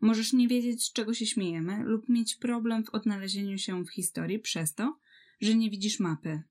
Możesz nie wiedzieć, z czego się śmiejemy, lub mieć problem w odnalezieniu się w historii przez to, że nie widzisz mapy.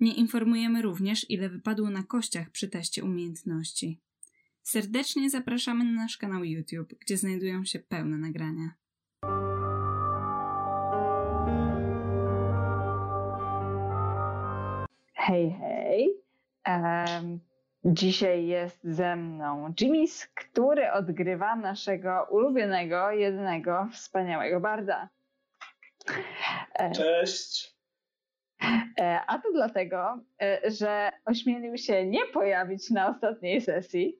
Nie informujemy również, ile wypadło na kościach przy teście umiejętności. Serdecznie zapraszamy na nasz kanał YouTube, gdzie znajdują się pełne nagrania. Hej, hej. Um, Dzisiaj jest ze mną Jimmy's, który odgrywa naszego ulubionego, jedynego, wspaniałego barda. E, Cześć. E, a to dlatego, e, że ośmielił się nie pojawić na ostatniej sesji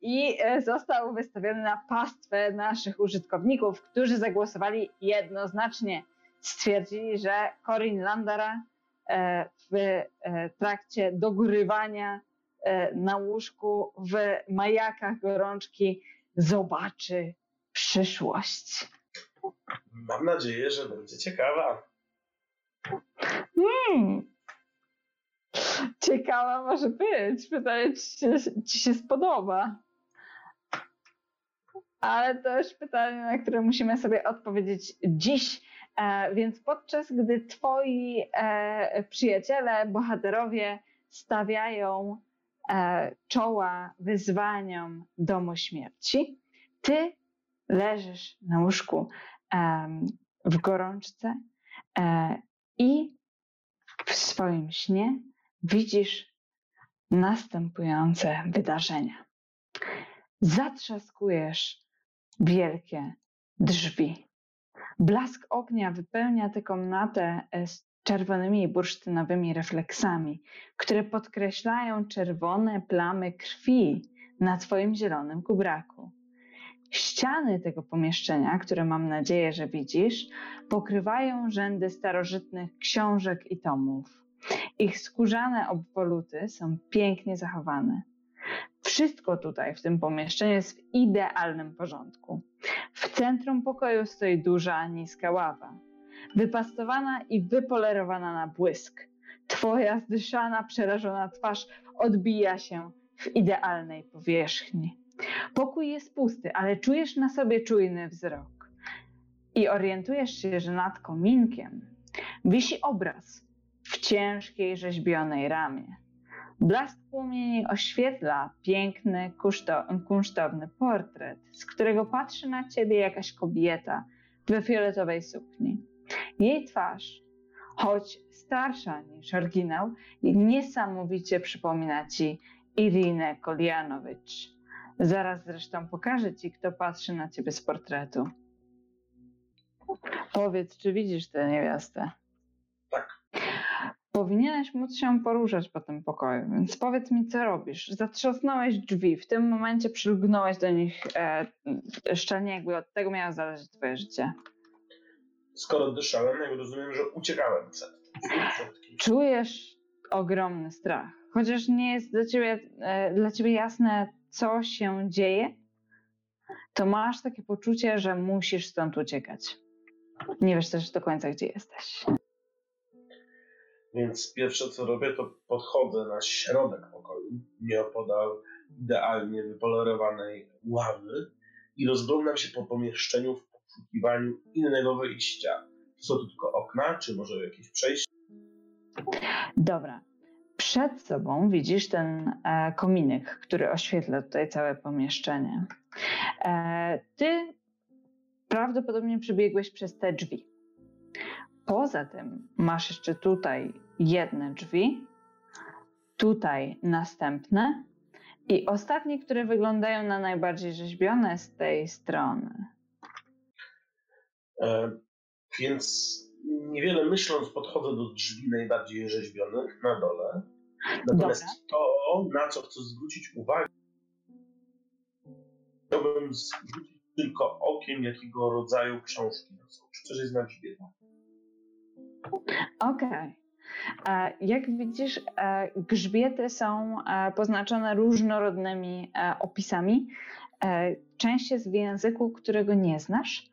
i został wystawiony na pastwę naszych użytkowników, którzy zagłosowali jednoznacznie. Stwierdzili, że Corin Landara w trakcie dogrywania na łóżku w majakach gorączki zobaczy przyszłość. Mam nadzieję, że będzie ciekawa. Hmm. Ciekawa może być. Pytanie, czy się, ci się spodoba. Ale to już pytanie, na które musimy sobie odpowiedzieć dziś. E, więc podczas gdy twoi e, przyjaciele, bohaterowie stawiają E, czoła wyzwaniom domu śmierci, ty leżysz na łóżku w gorączce e, i w swoim śnie widzisz następujące wydarzenia. Zatrzaskujesz wielkie drzwi. Blask ognia wypełnia tę komnatę czerwonymi bursztynowymi refleksami, które podkreślają czerwone plamy krwi na Twoim zielonym kubraku. Ściany tego pomieszczenia, które mam nadzieję, że widzisz, pokrywają rzędy starożytnych książek i tomów. Ich skórzane obwoluty są pięknie zachowane. Wszystko tutaj w tym pomieszczeniu jest w idealnym porządku. W centrum pokoju stoi duża, niska ława wypastowana i wypolerowana na błysk. Twoja zdyszana, przerażona twarz odbija się w idealnej powierzchni. Pokój jest pusty, ale czujesz na sobie czujny wzrok. I orientujesz się, że nad kominkiem wisi obraz w ciężkiej rzeźbionej ramie. Blask płomieni oświetla piękny, kunsztowny portret, z którego patrzy na ciebie jakaś kobieta we fioletowej sukni. Jej twarz, choć starsza niż oryginał, niesamowicie przypomina ci Irinę Kolianowicz. Zaraz zresztą pokażę ci, kto patrzy na ciebie z portretu. Powiedz, czy widzisz tę niewiastę? Tak. Powinieneś móc się poruszać po tym pokoju, więc powiedz mi, co robisz. Zatrzasnąłeś drzwi, w tym momencie przylgnąłeś do nich e, szczelnie, jakby od tego miało zależeć twoje życie skoro dyszałem, jak rozumiem, że uciekałem przed, kimś. Czujesz ogromny strach. Chociaż nie jest dla ciebie, e, dla ciebie jasne, co się dzieje, to masz takie poczucie, że musisz stąd uciekać. Nie wiesz też do końca, gdzie jesteś. Więc pierwsze co robię, to podchodzę na środek pokoju, nieopodal idealnie wypolerowanej ławy i rozglądam się po pomieszczeniu w poszukiwaniu innego wyjścia. Są to tylko okna, czy może jakieś przejście? Dobra. Przed sobą widzisz ten e, kominek, który oświetla tutaj całe pomieszczenie. E, ty prawdopodobnie przebiegłeś przez te drzwi. Poza tym masz jeszcze tutaj jedne drzwi, tutaj następne i ostatnie, które wyglądają na najbardziej rzeźbione z tej strony. E, więc niewiele myśląc podchodzę do drzwi najbardziej rzeźbionych na dole. Natomiast Dobra. to, na co chcę zwrócić uwagę, chciałbym zwrócić tylko okiem, jakiego rodzaju książki to są. Czy coś jest na grzbiecie? Okej. Okay. E, jak widzisz, e, grzbiety są poznaczone różnorodnymi opisami. Część jest w języku, którego nie znasz,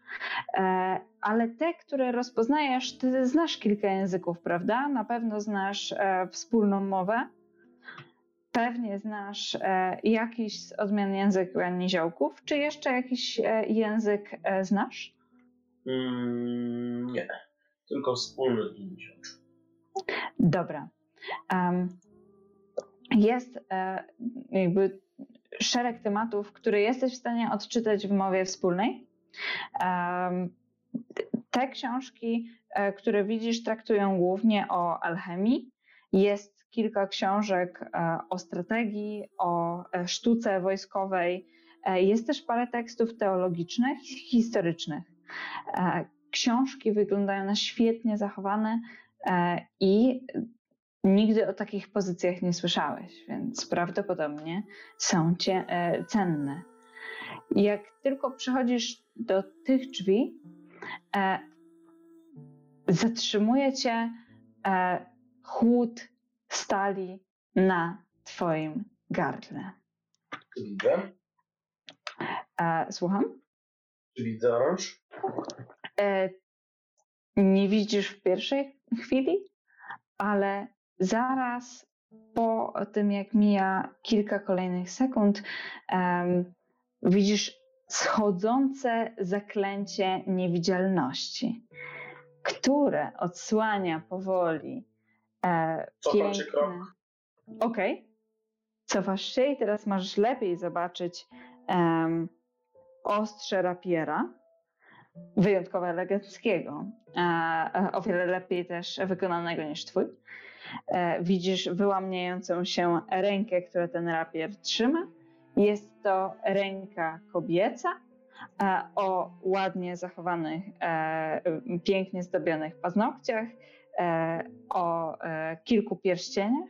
ale te, które rozpoznajesz, ty znasz kilka języków, prawda? Na pewno znasz wspólną mowę. Pewnie znasz jakiś z odmian języka niziołków. Czy jeszcze jakiś język znasz? Mm, nie, tylko wspólny niziołczy. Dobra. Um, jest e, jakby szereg tematów, które jesteś w stanie odczytać w mowie wspólnej. Te książki, e, które widzisz, traktują głównie o alchemii. Jest kilka książek e, o strategii, o e, sztuce wojskowej. Jest też parę tekstów teologicznych, historycznych. Książki wyglądają na świetnie zachowane, I nigdy o takich pozycjach nie słyszałeś, więc prawdopodobnie są cię e, cenne. Jak tylko przychodzisz do tych drzwi, e, zatrzymuje cię chłód stali na twoim gardle. Widzę. Słucham? Czy widzę oręż? Nie widzisz w pierwszej chwili, ale zaraz po tym, jak mija kilka kolejnych sekund, um, widzisz schodzące zaklęcie niewidzialności, które odsłania powoli e, krok. Okej. Okay. Cofasz się i teraz możesz lepiej zobaczyć um, ostrze rapiera wyjątkowo eleganckiego, o wiele lepiej też wykonanego niż twój. E, widzisz wyłamniającą się rękę, która ten rapier trzyma. Jest to ręka kobieca e, o ładnie zachowanych, e, pięknie zdobionych paznokciach, o kilku pierścieniach.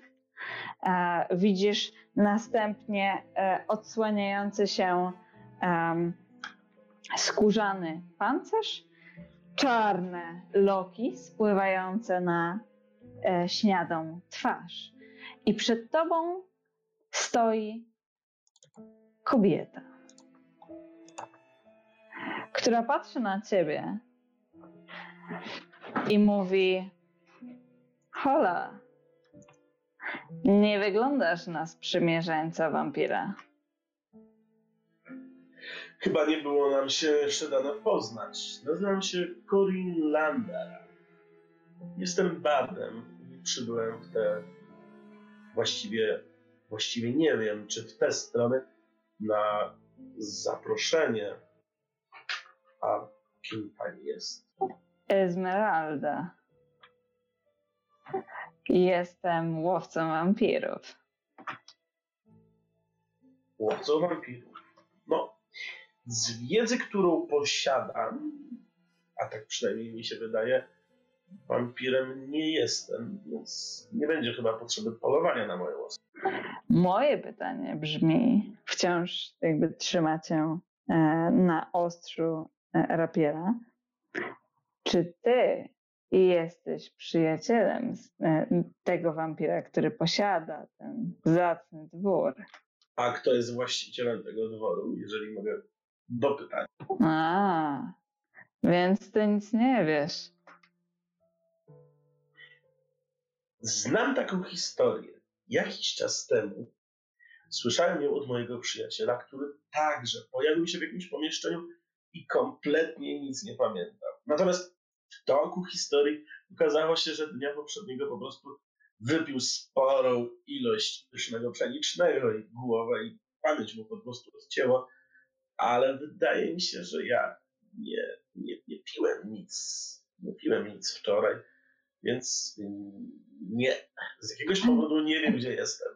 Widzisz następnie odsłaniający się skórzany pancerz, czarne loki spływające na śniadą twarz. I przed tobą stoi kobieta, która patrzy na ciebie i mówi: Hola, nie wyglądasz na sprzymierzeńca wampira. Chyba nie było nam się jeszcze dano poznać. Nazywam się Corin Lander. Jestem bardem i przybyłem w te właściwie, właściwie nie wiem, czy w te strony na zaproszenie. A kim pani jest? Esmeralda. Jestem łowcą wampirów. Łowcą wampirów? No, z wiedzy, którą posiadam, a tak przynajmniej mi się wydaje, wampirem nie jestem, więc nie będzie chyba potrzeby polowania na moje łosy. Moje pytanie brzmi, wciąż jakby trzymacie na ostrzu e, rapiera. Czy ty jesteś przyjacielem e, tego wampira, który posiada ten zacny dwór? A kto jest właścicielem tego dworu, jeżeli mogę do pytania. A, więc ty nic nie wiesz. Znam taką historię. Jakiś czas temu słyszałem ją od mojego przyjaciela, który także pojawił się w jakimś pomieszczeniu i kompletnie nic nie pamiętał. Natomiast w toku historii okazało się, że dnia poprzedniego po prostu wypił sporą ilość pysznego pszenicznego i głowę i pamięć mu po prostu odcięła ale wydaje mi się, że ja nie, nie, nie piłem nic. Nie piłem nic wczoraj, więc nie. Z jakiegoś powodu nie wiem, gdzie jestem.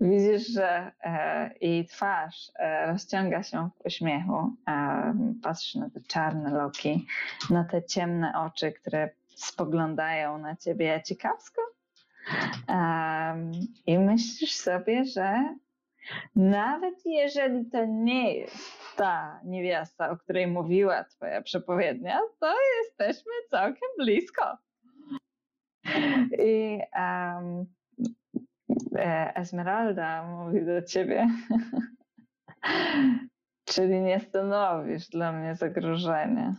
Widzisz, że e, jej twarz e, rozciąga się w uśmiechu. E, patrzy na te czarne loki, na te ciemne oczy, które spoglądają na ciebie ciekawsko. E, I myślisz sobie, że Nawet jeżeli to nie jest ta niewiasta, o której mówiła twoja przepowiednia, to jesteśmy całkiem blisko. I um, Esmeralda mówi do ciebie, czyli nie stanowisz dla mnie zagrożenia.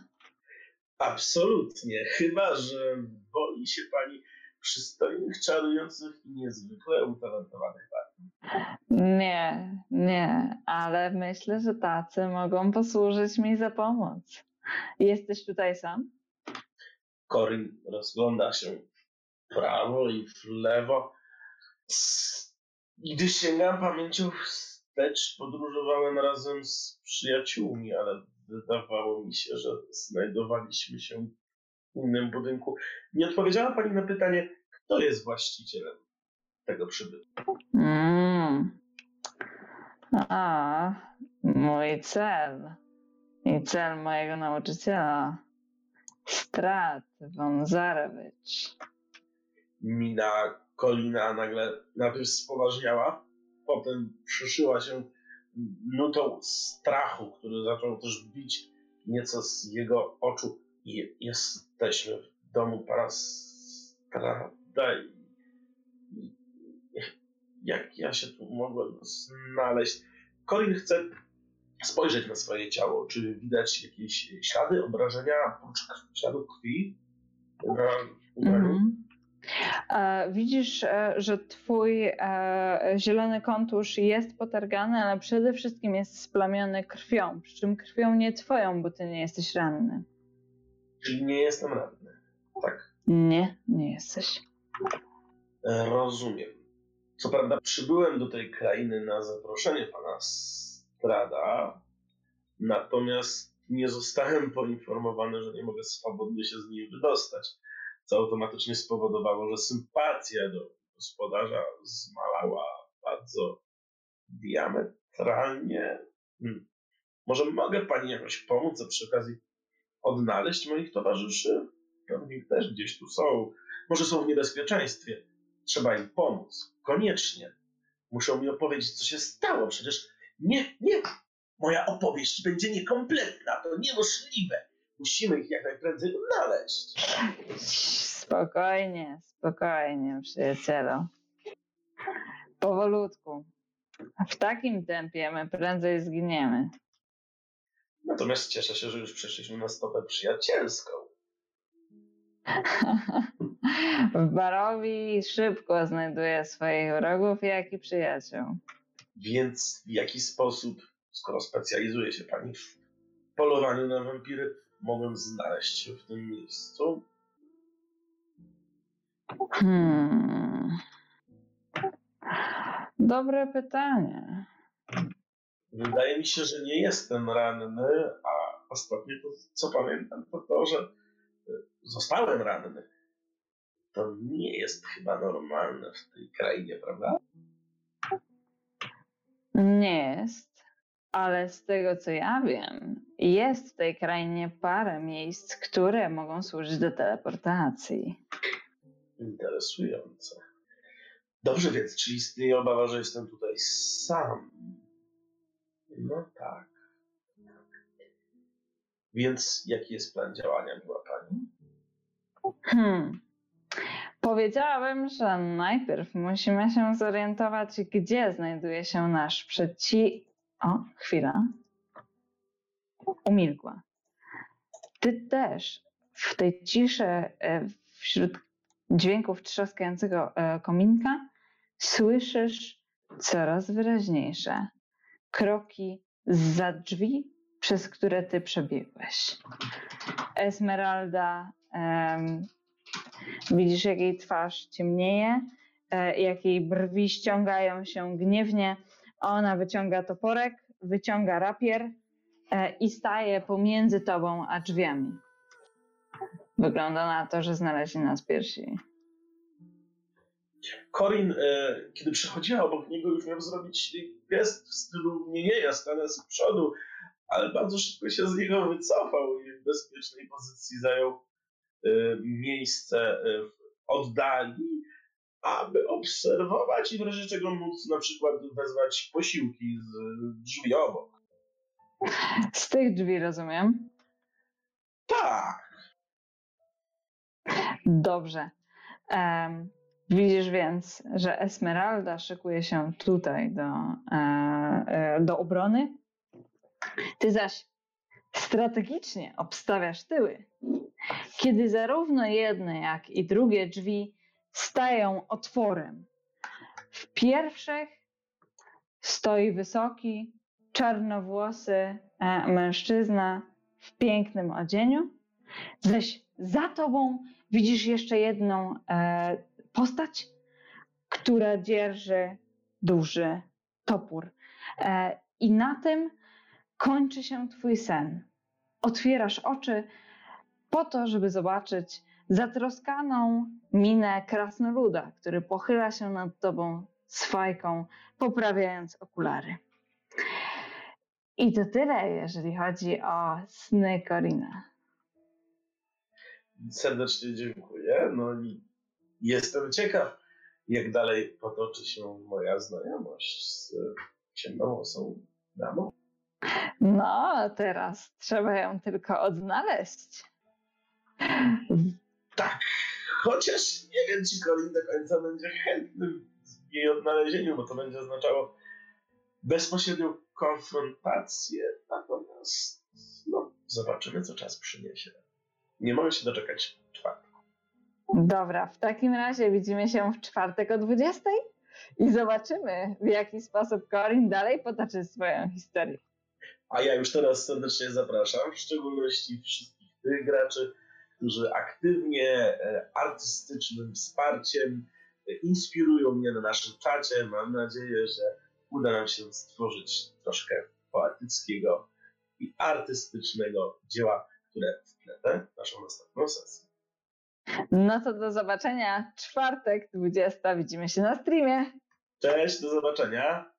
Absolutnie, chyba że boi się pani przystojnych, czarujących i niezwykle utalentowanych pani. Nie, nie, ale myślę, że tacy mogą posłużyć mi za pomoc. Jesteś tutaj sam? Corin rozgląda się prawo i w lewo. Gdy sięgam pamięcią wstecz, podróżowałem razem z przyjaciółmi, ale wydawało mi się, że znajdowaliśmy się w innym budynku. Nie odpowiedziała Pani na pytanie, kto jest właścicielem tego przybytku. Mm. A, mój cel. I cel mojego nauczyciela. Strat von Zarewicz. Mina Kolina nagle najpierw spoważniała, potem przyszyła się nutą strachu, który zaczął też bić nieco z jego oczu. I jesteśmy w domu pana Strada. Jak ja się tu mogłem znaleźć? Colin chce spojrzeć na swoje ciało. Czy widać jakieś ślady, obrażenia, oprócz śladów krwi na ubraniu? Mm -hmm. Widzisz, e, że twój e, zielony kontusz jest potargany, ale przede wszystkim jest splamiony krwią. Przy czym krwią nie twoją, bo ty nie jesteś ranny. Czyli nie jestem ranny, tak? Nie, nie jesteś. E, rozumiem. Co prawda przybyłem do tej krainy na zaproszenie pana Strada, natomiast nie zostałem poinformowany, że nie mogę swobodnie się z niej wydostać co automatycznie spowodowało, że sympatia do gospodarza zmalała bardzo diametralnie. Hmm. Może mogę pani jakoś pomóc, a przy okazji odnaleźć moich towarzyszy? Pewnie też gdzieś tu są. Może są w niebezpieczeństwie. Trzeba im pomóc. Koniecznie. Muszą mi opowiedzieć, co się stało. Przecież nie, nie. Moja opowieść będzie niekompletna. To niemożliwe. Musimy ich jak najprędzej odnaleźć. Spokojnie, spokojnie, przyjacielu. Powolutku. W takim tempie my prędzej zginiemy. Natomiast cieszę się, że już przeszliśmy na stopę przyjacielską. w Barowi szybko znajduje swoich wrogów, jak i przyjaciół. Więc w jaki sposób, skoro specjalizuje się pani w polowaniu na wampiry, mogłem znaleźć się w tym miejscu? Hmm. Dobre pytanie. Wydaje mi się, że nie jestem ranny, a ostatnio to, co pamiętam, to to, że e, zostałem ranny. To nie jest chyba normalne w tej krainie, prawda? Nie jest, ale z tego co ja wiem, jest w tej krainie parę miejsc, które mogą służyć do teleportacji. Interesujące. Dobrze więc, czy istnieje obawa, że jestem tutaj sam? No tak. Więc jaki jest plan działania, miła pani? Hmm. Powiedziałabym, że najpierw musimy się zorientować, gdzie znajduje się nasz przeci... O, chwila. Umilkła. Ty też w tej ciszy, e, wśród dźwięków trzaskającego e, kominka słyszysz coraz wyraźniejsze kroki za drzwi, przez które ty przebiegłeś. Esmeralda, widzisz, jak jej twarz ciemnieje, e, jak jej brwi ściągają się gniewnie. Ona wyciąga toporek, wyciąga rapier e, i staje pomiędzy tobą a drzwiami. Wygląda na to, że znaleźli nas pierwsi. Corin, e, kiedy przechodziła obok niego, już miał zrobić gest w stylu nie, nie, ja stanę z przodu, ale bardzo szybko się z niego wycofał i w bezpiecznej pozycji zajął e, miejsce w oddali, aby obserwować i w razie czego móc na przykład wezwać posiłki z drzwi obok. Z tych drzwi rozumiem. Tak. Dobrze. Um, widzisz więc, że Esmeralda szykuje się tutaj do, e, e, do obrony. Ty zaś strategicznie obstawiasz tyły. Kiedy zarówno jedne, jak i drugie drzwi stają otworem. W pierwszych stoi wysoki, czarnowłosy e, mężczyzna w pięknym odzieniu, zaś za tobą widzisz jeszcze jedną e, postać, która dzierży duży topór. E, I na tym kończy się twój sen. Otwierasz oczy po to, żeby zobaczyć zatroskaną minę krasnoluda, który pochyla się nad tobą z fajką, poprawiając okulary. I to tyle, jeżeli chodzi o sny Korina. Serdecznie dziękuję. No i jestem ciekaw, jak dalej potoczy się moja znajomość z ciemnowłosą damą. No, teraz trzeba ją tylko odnaleźć. Tak, chociaż nie wiem, czy Colin do końca będzie chętnym w jej odnalezieniu, bo to będzie oznaczało bezpośrednią konfrontację, natomiast no, zobaczymy, co czas przyniesie. Nie mogę się doczekać czwartku. Dobra, w takim razie widzimy się w czwartek o 20 i zobaczymy, w jaki sposób Corin dalej potoczy swoją historię. A ja już teraz serdecznie zapraszam, w szczególności wszystkich tych graczy, którzy aktywnie, e, artystycznym wsparciem e, inspirują mnie na naszym czacie. Mam nadzieję, że uda nam się stworzyć troszkę poetyckiego i artystycznego dzieła, które wpletę naszą następną sesję. No to do zobaczenia. Czwartek, 20. Widzimy się na streamie. Cześć, do zobaczenia.